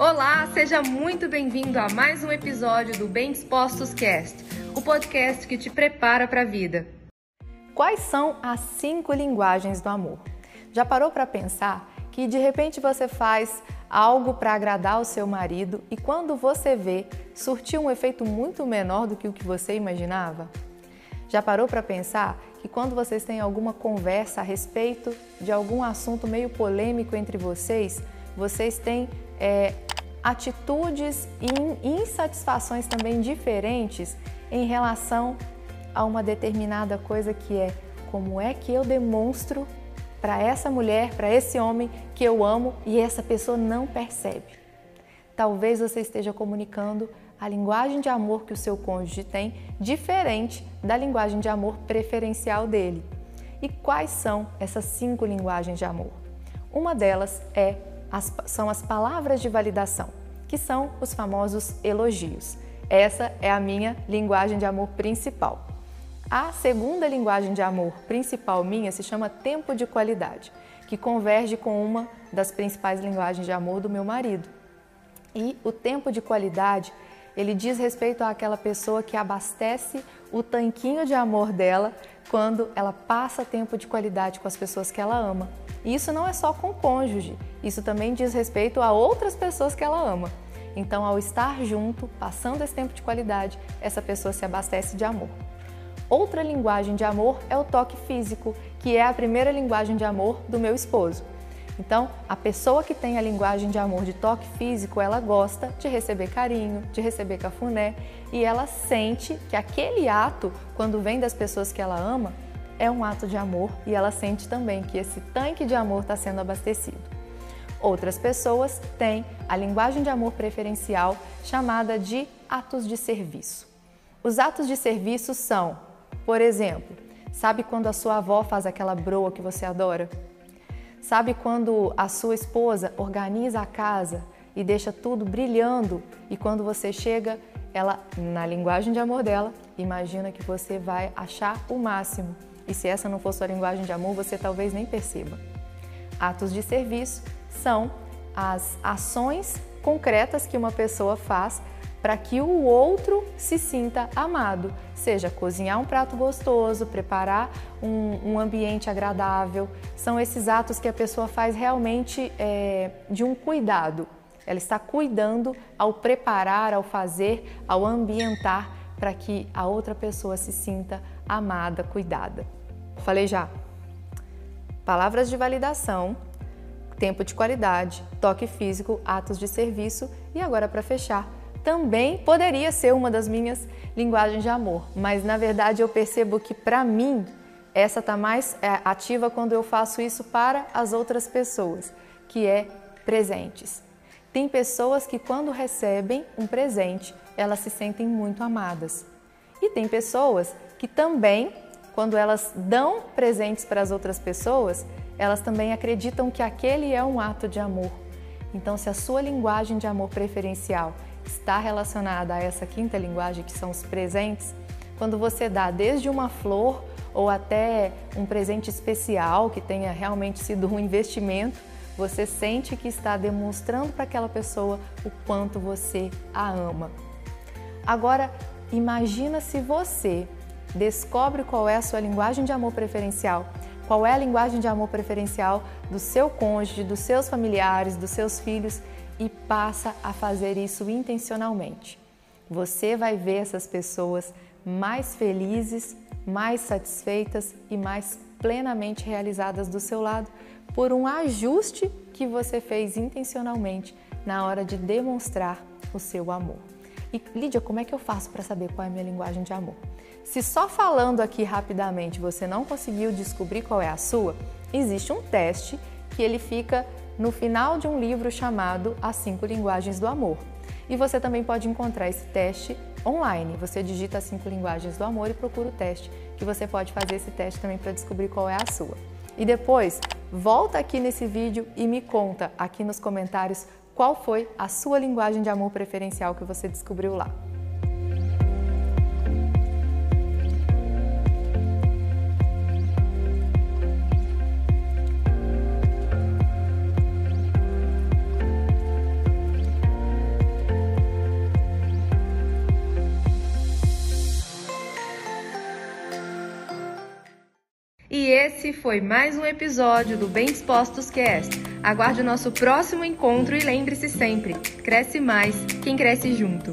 Olá, seja muito bem-vindo a mais um episódio do Bem Dispostos Cast, o podcast que te prepara para a vida. Quais são as cinco linguagens do amor? Já parou para pensar que de repente você faz algo para agradar o seu marido e quando você vê, surtiu um efeito muito menor do que o que você imaginava? Já parou para pensar que quando vocês têm alguma conversa a respeito de algum assunto meio polêmico entre vocês, vocês têm é, atitudes e insatisfações também diferentes em relação a uma determinada coisa que é como é que eu demonstro para essa mulher, para esse homem que eu amo e essa pessoa não percebe. Talvez você esteja comunicando a linguagem de amor que o seu cônjuge tem diferente da linguagem de amor preferencial dele. E quais são essas cinco linguagens de amor? Uma delas é as, são as palavras de validação, que são os famosos elogios. Essa é a minha linguagem de amor principal. A segunda linguagem de amor principal minha se chama tempo de qualidade, que converge com uma das principais linguagens de amor do meu marido. E o tempo de qualidade, ele diz respeito àquela pessoa que abastece o tanquinho de amor dela quando ela passa tempo de qualidade com as pessoas que ela ama. E isso não é só com o cônjuge, isso também diz respeito a outras pessoas que ela ama. Então, ao estar junto, passando esse tempo de qualidade, essa pessoa se abastece de amor. Outra linguagem de amor é o toque físico, que é a primeira linguagem de amor do meu esposo. Então, a pessoa que tem a linguagem de amor de toque físico, ela gosta de receber carinho, de receber cafuné e ela sente que aquele ato, quando vem das pessoas que ela ama, é um ato de amor e ela sente também que esse tanque de amor está sendo abastecido. Outras pessoas têm a linguagem de amor preferencial chamada de atos de serviço. Os atos de serviço são por exemplo, sabe quando a sua avó faz aquela broa que você adora? Sabe quando a sua esposa organiza a casa e deixa tudo brilhando e quando você chega, ela, na linguagem de amor dela, imagina que você vai achar o máximo. E se essa não for sua linguagem de amor, você talvez nem perceba. Atos de serviço são as ações concretas que uma pessoa faz para que o outro se sinta amado, seja cozinhar um prato gostoso, preparar um, um ambiente agradável. São esses atos que a pessoa faz realmente é, de um cuidado. Ela está cuidando ao preparar, ao fazer, ao ambientar para que a outra pessoa se sinta amada, cuidada. Falei já. Palavras de validação, tempo de qualidade, toque físico, atos de serviço e agora para fechar, também poderia ser uma das minhas linguagens de amor, mas na verdade eu percebo que para mim essa está mais é, ativa quando eu faço isso para as outras pessoas, que é presentes. Tem pessoas que quando recebem um presente, elas se sentem muito amadas. E tem pessoas que também, quando elas dão presentes para as outras pessoas, elas também acreditam que aquele é um ato de amor. Então, se a sua linguagem de amor preferencial está relacionada a essa quinta linguagem, que são os presentes, quando você dá desde uma flor ou até um presente especial que tenha realmente sido um investimento, você sente que está demonstrando para aquela pessoa o quanto você a ama. Agora, imagina se você descobre qual é a sua linguagem de amor preferencial, qual é a linguagem de amor preferencial do seu cônjuge, dos seus familiares, dos seus filhos e passa a fazer isso intencionalmente. Você vai ver essas pessoas mais felizes, mais satisfeitas e mais plenamente realizadas do seu lado por um ajuste que você fez intencionalmente na hora de demonstrar o seu amor. E Lídia, como é que eu faço para saber qual é a minha linguagem de amor? Se só falando aqui rapidamente você não conseguiu descobrir qual é a sua, existe um teste que ele fica no final de um livro chamado As Cinco Linguagens do Amor. E você também pode encontrar esse teste online. Você digita as cinco linguagens do amor e procura o teste, que você pode fazer esse teste também para descobrir qual é a sua. E depois, volta aqui nesse vídeo e me conta aqui nos comentários qual foi a sua linguagem de amor preferencial que você descobriu lá. E esse foi mais um episódio do Bem Dispostos Cast Aguarde o nosso próximo encontro e lembre-se sempre: cresce mais quem cresce junto.